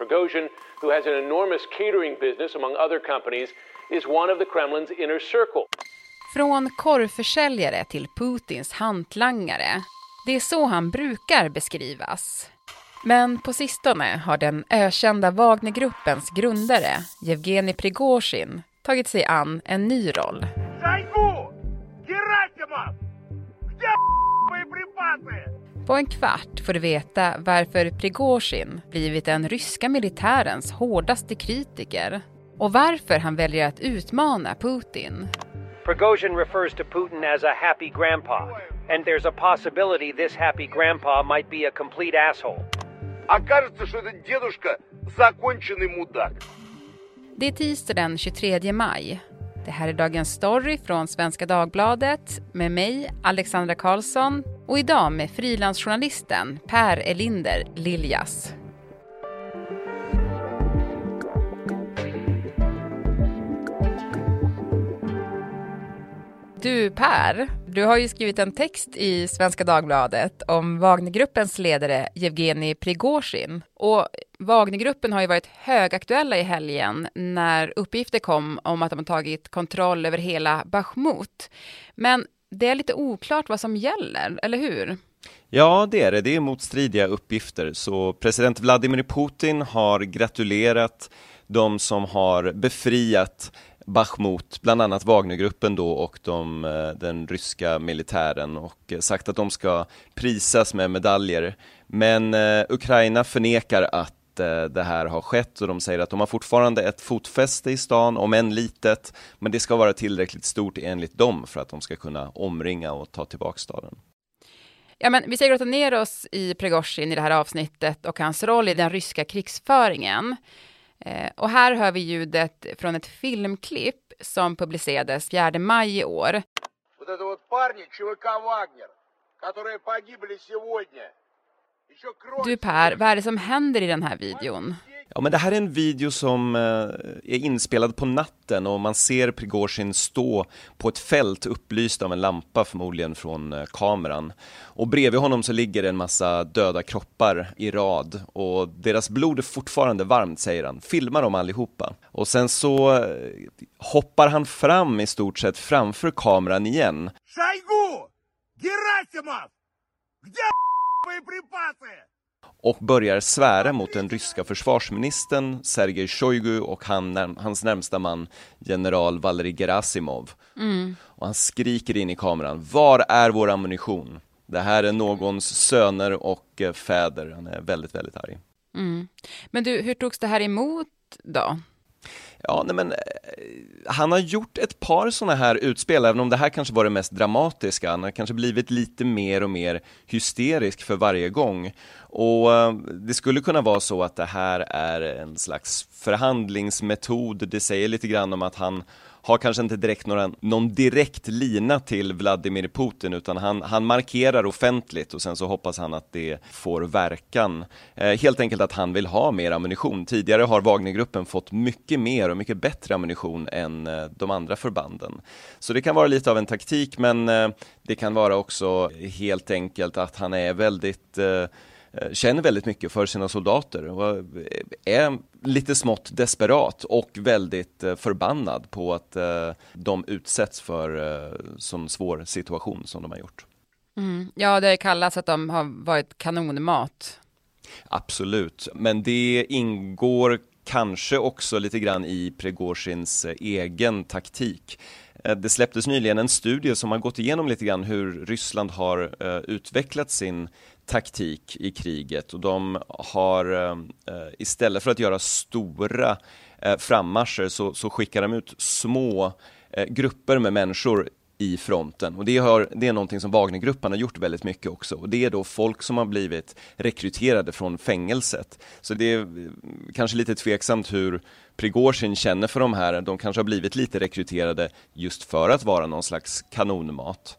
Prigozhin, who has an enormous catering business among other companies, is one of the Kremlin's inner circle. Från korvförsäljare till Putins hantlangare. Det är så han brukar beskrivas. Men på sistone har den ökända Wagnergruppens grundare, Jevgenij Prigozhin, tagit sig an en ny roll. På en kvart får du veta varför Prigozhin blivit den ryska militärens hårdaste kritiker och varför han väljer att utmana Putin. Prigozhin refers to Putin as a happy grandpa, and there's a possibility this happy grandpa might be a complete asshole. Окажется, что этот дедушка законченный мудак. Det är tisdag den 23 maj. Det här är dagens story från Svenska Dagbladet med mig, Alexandra Karlsson och idag med frilansjournalisten Per Elinder Liljas. Du Per, du har ju skrivit en text i Svenska Dagbladet om Wagnergruppens ledare Jevgenij Prigozhin. Och Wagnergruppen har ju varit högaktuella i helgen när uppgifter kom om att de har tagit kontroll över hela Bachmut. Men det är lite oklart vad som gäller, eller hur? Ja, det är det. Det är motstridiga uppgifter. Så president Vladimir Putin har gratulerat de som har befriat Bachmut, bland annat Wagnergruppen då och de, eh, den ryska militären och eh, sagt att de ska prisas med medaljer. Men eh, Ukraina förnekar att det här har skett och de säger att de har fortfarande ett fotfäste i stan, om än litet, men det ska vara tillräckligt stort enligt dem för att de ska kunna omringa och ta tillbaka staden. Ja, men vi ska grotta ner oss i Prigozjin i det här avsnittet och hans roll i den ryska krigsföringen. Eh, och här hör vi ljudet från ett filmklipp som publicerades 4 maj i år. Du Per, vad är det som händer i den här videon? Ja, men det här är en video som eh, är inspelad på natten och man ser Prigozjin stå på ett fält upplyst av en lampa, förmodligen från eh, kameran. Och bredvid honom så ligger en massa döda kroppar i rad och deras blod är fortfarande varmt, säger han. Filma dem allihopa. Och sen så eh, hoppar han fram i stort sett framför kameran igen. Шойгу! Герасимов! Где боеприпасы? och börjar svära mot den ryska försvarsministern Sergej Shoigu och han, hans närmsta man general Valerij Gerasimov. Mm. Och han skriker in i kameran, var är vår ammunition? Det här är någons söner och eh, fäder. Han är väldigt, väldigt arg. Mm. Men du, hur togs det här emot då? Ja, nej men eh, han har gjort ett par sådana här utspel, även om det här kanske var det mest dramatiska. Han har kanske blivit lite mer och mer hysterisk för varje gång. Och eh, det skulle kunna vara så att det här är en slags förhandlingsmetod. Det säger lite grann om att han har kanske inte direkt några, någon direkt lina till Vladimir Putin utan han, han markerar offentligt och sen så hoppas han att det får verkan. Eh, helt enkelt att han vill ha mer ammunition. Tidigare har Wagnergruppen fått mycket mer och mycket bättre ammunition än eh, de andra förbanden. Så det kan vara lite av en taktik men eh, det kan vara också helt enkelt att han är väldigt eh, känner väldigt mycket för sina soldater och är lite smått desperat och väldigt eh, förbannad på att eh, de utsätts för sån svår situation som de har gjort. Mm. Ja, det har kallats att de har varit kanonmat. Absolut, men det ingår kanske också lite grann i Prigozjins egen taktik. Det släpptes nyligen en studie som har gått igenom lite grann hur Ryssland har utvecklat sin taktik i kriget och de har eh, istället för att göra stora eh, frammarscher så, så skickar de ut små eh, grupper med människor i fronten och det, har, det är någonting som Wagnergruppen har gjort väldigt mycket också och det är då folk som har blivit rekryterade från fängelset. Så det är eh, kanske lite tveksamt hur Prigozjin känner för de här, de kanske har blivit lite rekryterade just för att vara någon slags kanonmat.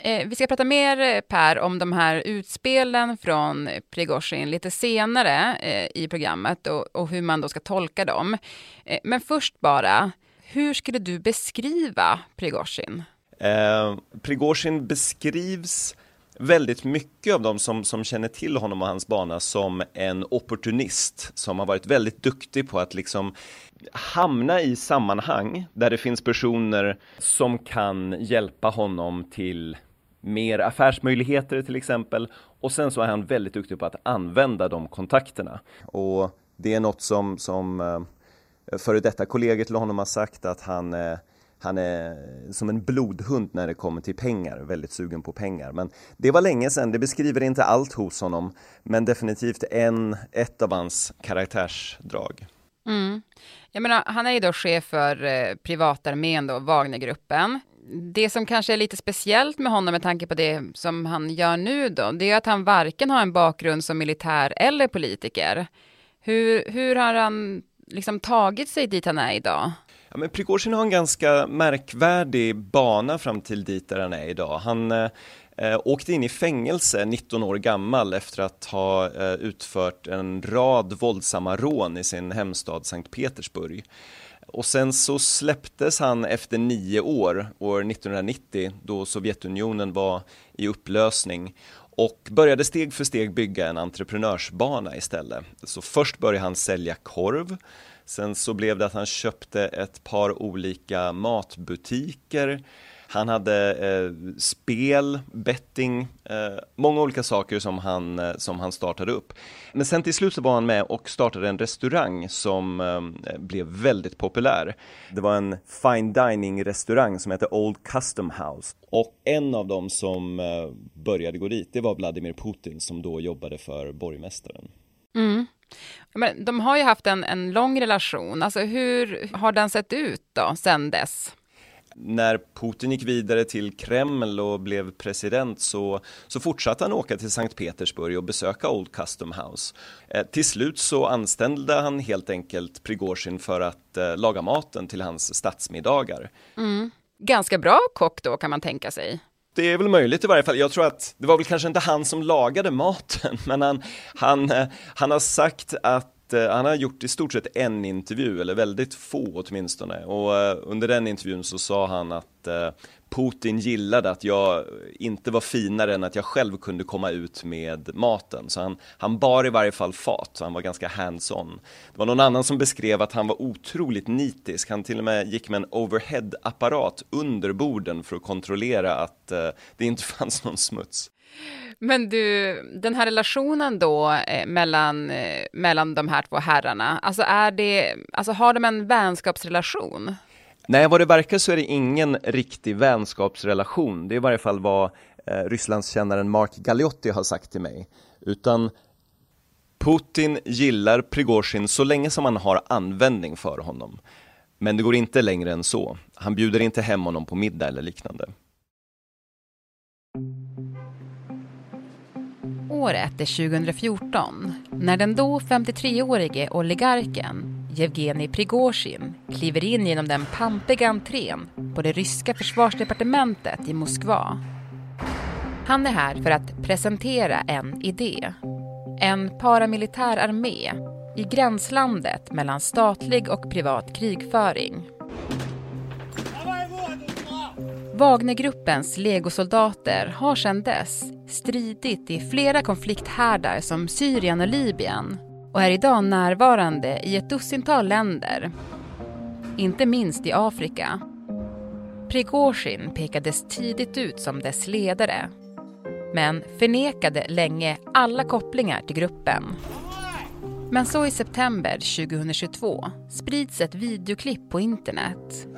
Eh, vi ska prata mer, eh, Per, om de här utspelen från Prigozjin lite senare eh, i programmet och, och, hur man då ska tolka dem. Eh, men först bara, hur skulle du beskriva Prigozjin? Eh, Prigozjin beskrivs väldigt mycket av de som, som känner till honom och hans bana som en opportunist som har varit väldigt duktig på att liksom hamna i sammanhang där det finns personer som kan hjälpa honom till mer affärsmöjligheter till exempel. Och sen så är han väldigt duktig på att använda de kontakterna. Och det är något som, som eh, före detta kollegor till honom har sagt att han eh, han är som en blodhund när det kommer till pengar, väldigt sugen på pengar. Men det var länge sedan, det beskriver inte allt hos honom, men definitivt en, ett av hans karaktärsdrag. Mm. Jag menar, han är ju då chef för eh, privatarmén då, Wagnergruppen det som kanske är lite speciellt med honom med tanke på det som han gör nu då, det är att han varken har en bakgrund som militär eller politiker. Hur, hur har han liksom tagit sig dit han är idag? Ja, men Prigozjin har en ganska märkvärdig bana fram till dit där han är idag. Han eh, eh åkte in i fängelse 19 år gammal efter att ha eh, utfört en rad våldsamma rån i sin hemstad Sankt Petersburg. Och sen så släpptes han efter nio år, år 1990, då Sovjetunionen var i upplösning. Och började steg för steg bygga en entreprenörsbana istället. Så först började han sälja korv, sen så blev det att han köpte ett par olika matbutiker, han hade eh, spel, betting, eh, många olika saker som han, eh, som han startade upp. Men sen till slut så var han med och startade en restaurang som eh, blev väldigt populär. Det var en fine dining restaurang som hette Old Custom House. Och en av dem som eh, började gå dit, det var Vladimir Putin som då jobbade för borgmästaren. Mm. Men de har ju haft en, en lång relation. Alltså hur har den sett ut då, sen dess? När Putin gick vidare till Kreml och blev president så, så fortsatte han åka till Sankt Petersburg och besöka Old Custom House. Eh, till slut så anställde han helt enkelt Prigozjin för att eh, laga maten till hans statsmiddagar. Mm. Ganska bra kock då kan man tänka sig. Det är väl möjligt i varje fall. Jag tror att det var väl kanske inte han som lagade maten, men han, han, eh, han har sagt att Eh, han har gjort i stort sett en intervju, eller väldigt få åtminstone. Och eh, under den intervjun så sa han att eh, Putin gillade att jag inte var finare än att jag själv kunde komma ut med maten. Så han, han bar i varje fall fat, så han var ganska hands-on. Det var någon annan som beskrev att han var otroligt nitisk. Han till och med gick med en overhead-apparat under borden för att kontrollera att det inte fanns någon smuts. Men du, den här relationen då eh, mellan, eh, mellan de här två herrarna, alltså, är det, alltså har de en vänskapsrelation? Nej, vad det verkar så är det ingen riktig vänskapsrelation. Det är i varje fall vad eh, Rysslandskännaren Mark Galeotti har sagt till mig. Utan Putin gillar Prigozjin så länge som han har användning för honom. Men det går inte längre än så. Han bjuder inte hem honom på middag eller liknande. Året är 2014 när den då 53-årige oligarken Jevgenij Prigozjin kliver in genom den pampiga entrén på det ryska försvarsdepartementet i Moskva. Han är här för att presentera en idé. En paramilitär armé i gränslandet mellan statlig och privat krigföring. Wagnergruppens legosoldater har sedan dess stridit i flera konflikthärdar som Syrien och Libyen och är idag närvarande i ett dussintal länder, inte minst i Afrika. Prigozjin pekades tidigt ut som dess ledare men förnekade länge alla kopplingar till gruppen. Men så i september 2022 sprids ett videoklipp på internet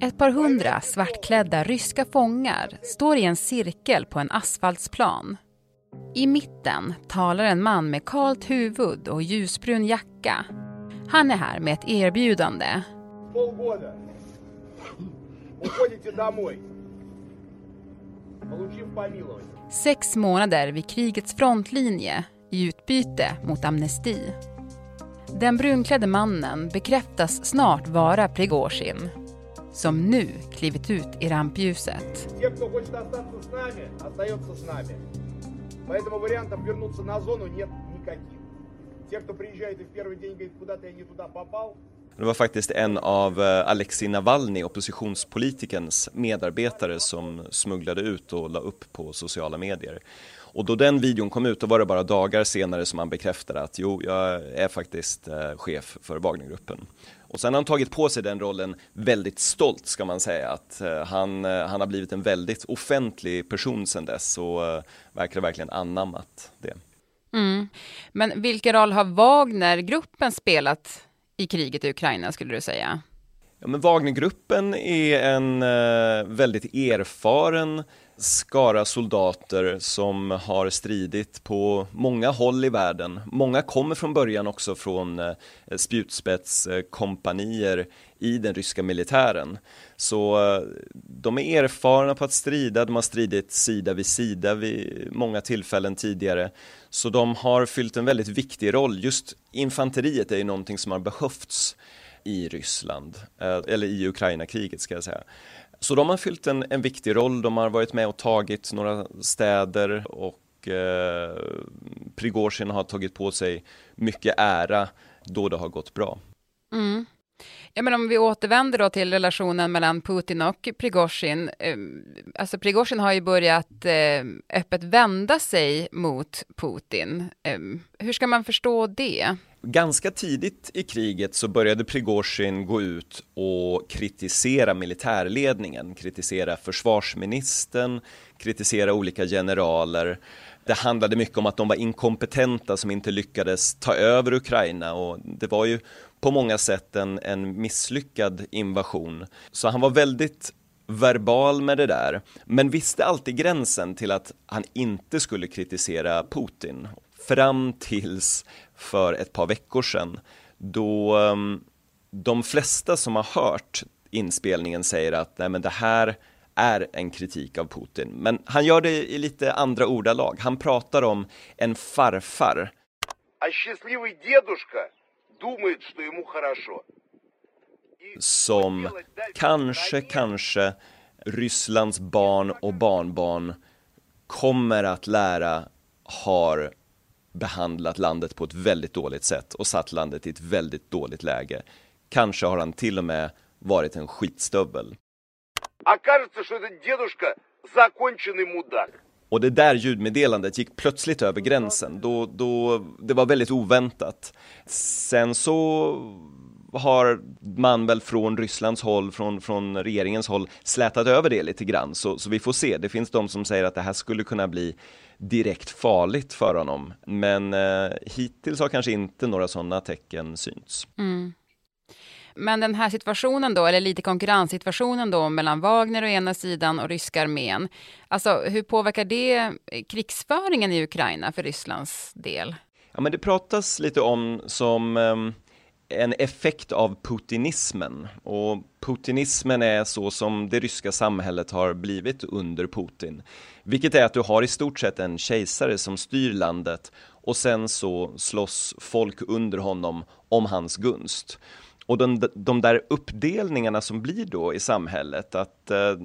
ett par hundra svartklädda ryska fångar står i en cirkel på en asfaltsplan. I mitten talar en man med kalt huvud och ljusbrun jacka. Han är här med ett erbjudande. Sex månader vid krigets frontlinje i utbyte mot amnesti. Den brunklädde mannen bekräftas snart vara Prigozjin som nu klivit ut i rampljuset. Det var faktiskt en av eh, Alexei Navalny, oppositionspolitikens medarbetare som smugglade ut och la upp på sociala medier. Och då den videon kom ut, då var det bara dagar senare som han bekräftade att jo, jag är faktiskt eh, chef för Wagnergruppen. Och sen har han tagit på sig den rollen väldigt stolt ska man säga, att eh, han, eh, han har blivit en väldigt offentlig person sedan dess och eh, verkar verkligen anammat det. Mm. Men vilken roll har Wagnergruppen spelat i kriget i Ukraina skulle du säga? Ja, men Wagnergruppen är en eh, väldigt erfaren skara soldater som har stridit på många håll i världen. Många kommer från början också från eh, spjutspetskompanier i den ryska militären. Så eh, de är erfarna på att strida, de har stridit sida vid sida vid många tillfällen tidigare. Så de har fyllt en väldigt viktig roll. Just infanteriet är ju någonting som har behövts i Ryssland, eh, eller i Ukraina-kriget ska jag säga. Så de har fyllt en, en viktig roll, de har varit med och tagit några städer och eh, Prigozjin har tagit på sig mycket ära då det har gått bra. Mm. Ja, men om vi återvänder då till relationen mellan Putin och Prigozjin. Eh, alltså Prigozjin har ju börjat eh, öppet vända sig mot Putin. Eh, hur ska man förstå det? Ganska tidigt i kriget så började Prigozjin gå ut och kritisera militärledningen, kritisera försvarsministern, kritisera olika generaler. Det handlade mycket om att de var inkompetenta som inte lyckades ta över Ukraina och det var ju på många sätt en, en misslyckad invasion. Så han var väldigt verbal med det där, men visste alltid gränsen till att han inte skulle kritisera Putin. Fram tills för ett par veckor sedan då ehm, de flesta som har hört inspelningen säger att nej men det här är en kritik av Putin. Men han gör det i lite andra ordalag. Han pratar om en farfar. Som kanske, kanske Rysslands barn och barnbarn kommer att lära har behandlat landet på ett väldigt dåligt sätt och satt landet i ett väldigt dåligt läge. Kanske har han till och med varit en skitstövel. Och det där ljudmeddelandet gick plötsligt över gränsen. Då, då, det var väldigt oväntat. Sen så har man väl från Rysslands håll, från, från regeringens håll slätat över det lite grann, så, så vi får se. Det finns de som säger att det här skulle kunna bli direkt farligt för honom, men eh, hittills har kanske inte några sådana tecken synts. Men den här situationen då, eller lite konkurrenssituationen då mellan Wagner å ena sidan och ryska armén. Alltså hur påverkar det krigsföringen i Ukraina för Rysslands del? Ja, men det pratas lite om som ehm, en effekt av putinismen och putinismen är så som det ryska samhället har blivit under Putin. Vilket är att du har i stort sett en kejsare som styr landet och sen så slåss folk under honom om hans gunst. Och de, de där uppdelningarna som blir då i samhället, att eh,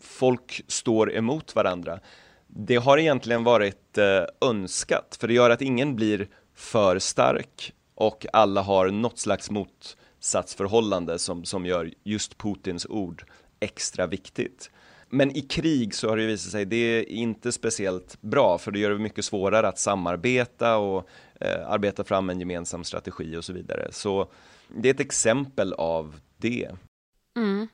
folk står emot varandra, det har egentligen varit eh, önskat, för det gör att ingen blir för stark och alla har något slags motsatsförhållande som, som gör just Putins ord extra viktigt. Men i krig så har det visat sig, det är inte speciellt bra, för det gör det mycket svårare att samarbeta och eh, arbeta fram en gemensam strategi och så vidare. Så det är ett exempel av det. Mm.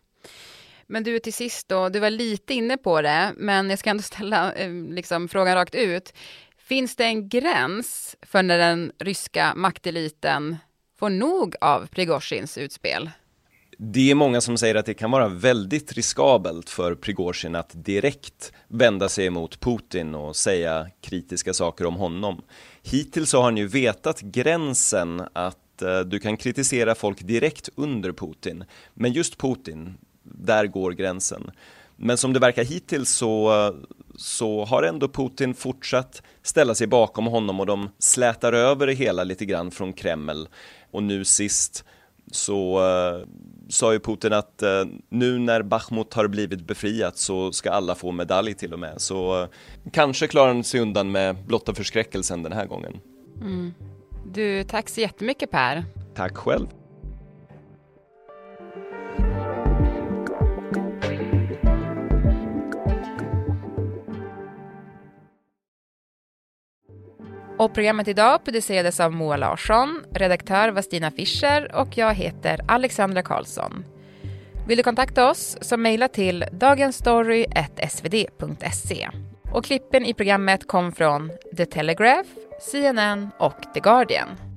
Men du till sist då, du var lite inne på det, men jag ska ändå ställa eh, liksom, frågan rakt ut. Finns det en gräns för när den ryska makteliten får nog av Prigozjins utspel? Det är många som säger att det kan vara väldigt riskabelt för Prigozjin att direkt vända sig emot Putin och säga kritiska saker om honom. Hittills har han ju vetat gränsen att eh, du kan kritisera folk direkt under Putin, men just Putin, där går gränsen. Men som det verkar hittills så, så har ändå Putin fortsatt ställa sig bakom honom och de slätar över det hela lite grann från Kreml. Och nu sist så uh, sa ju Putin att uh, nu när Bachmut har blivit befriat så ska alla få medalj till och med. Så uh, kanske klarar han sig undan med blotta förskräckelsen den här gången. Mm. Du, tack så jättemycket Per. Tack själv. Och programmet idag producerades av Moa Larsson, redaktör var Stina Fischer och jag heter Alexandra Karlsson. Vill du kontakta oss så mejla till dagensstory.svd.se. Och klippen i programmet kom från The Telegraph, CNN och The Guardian.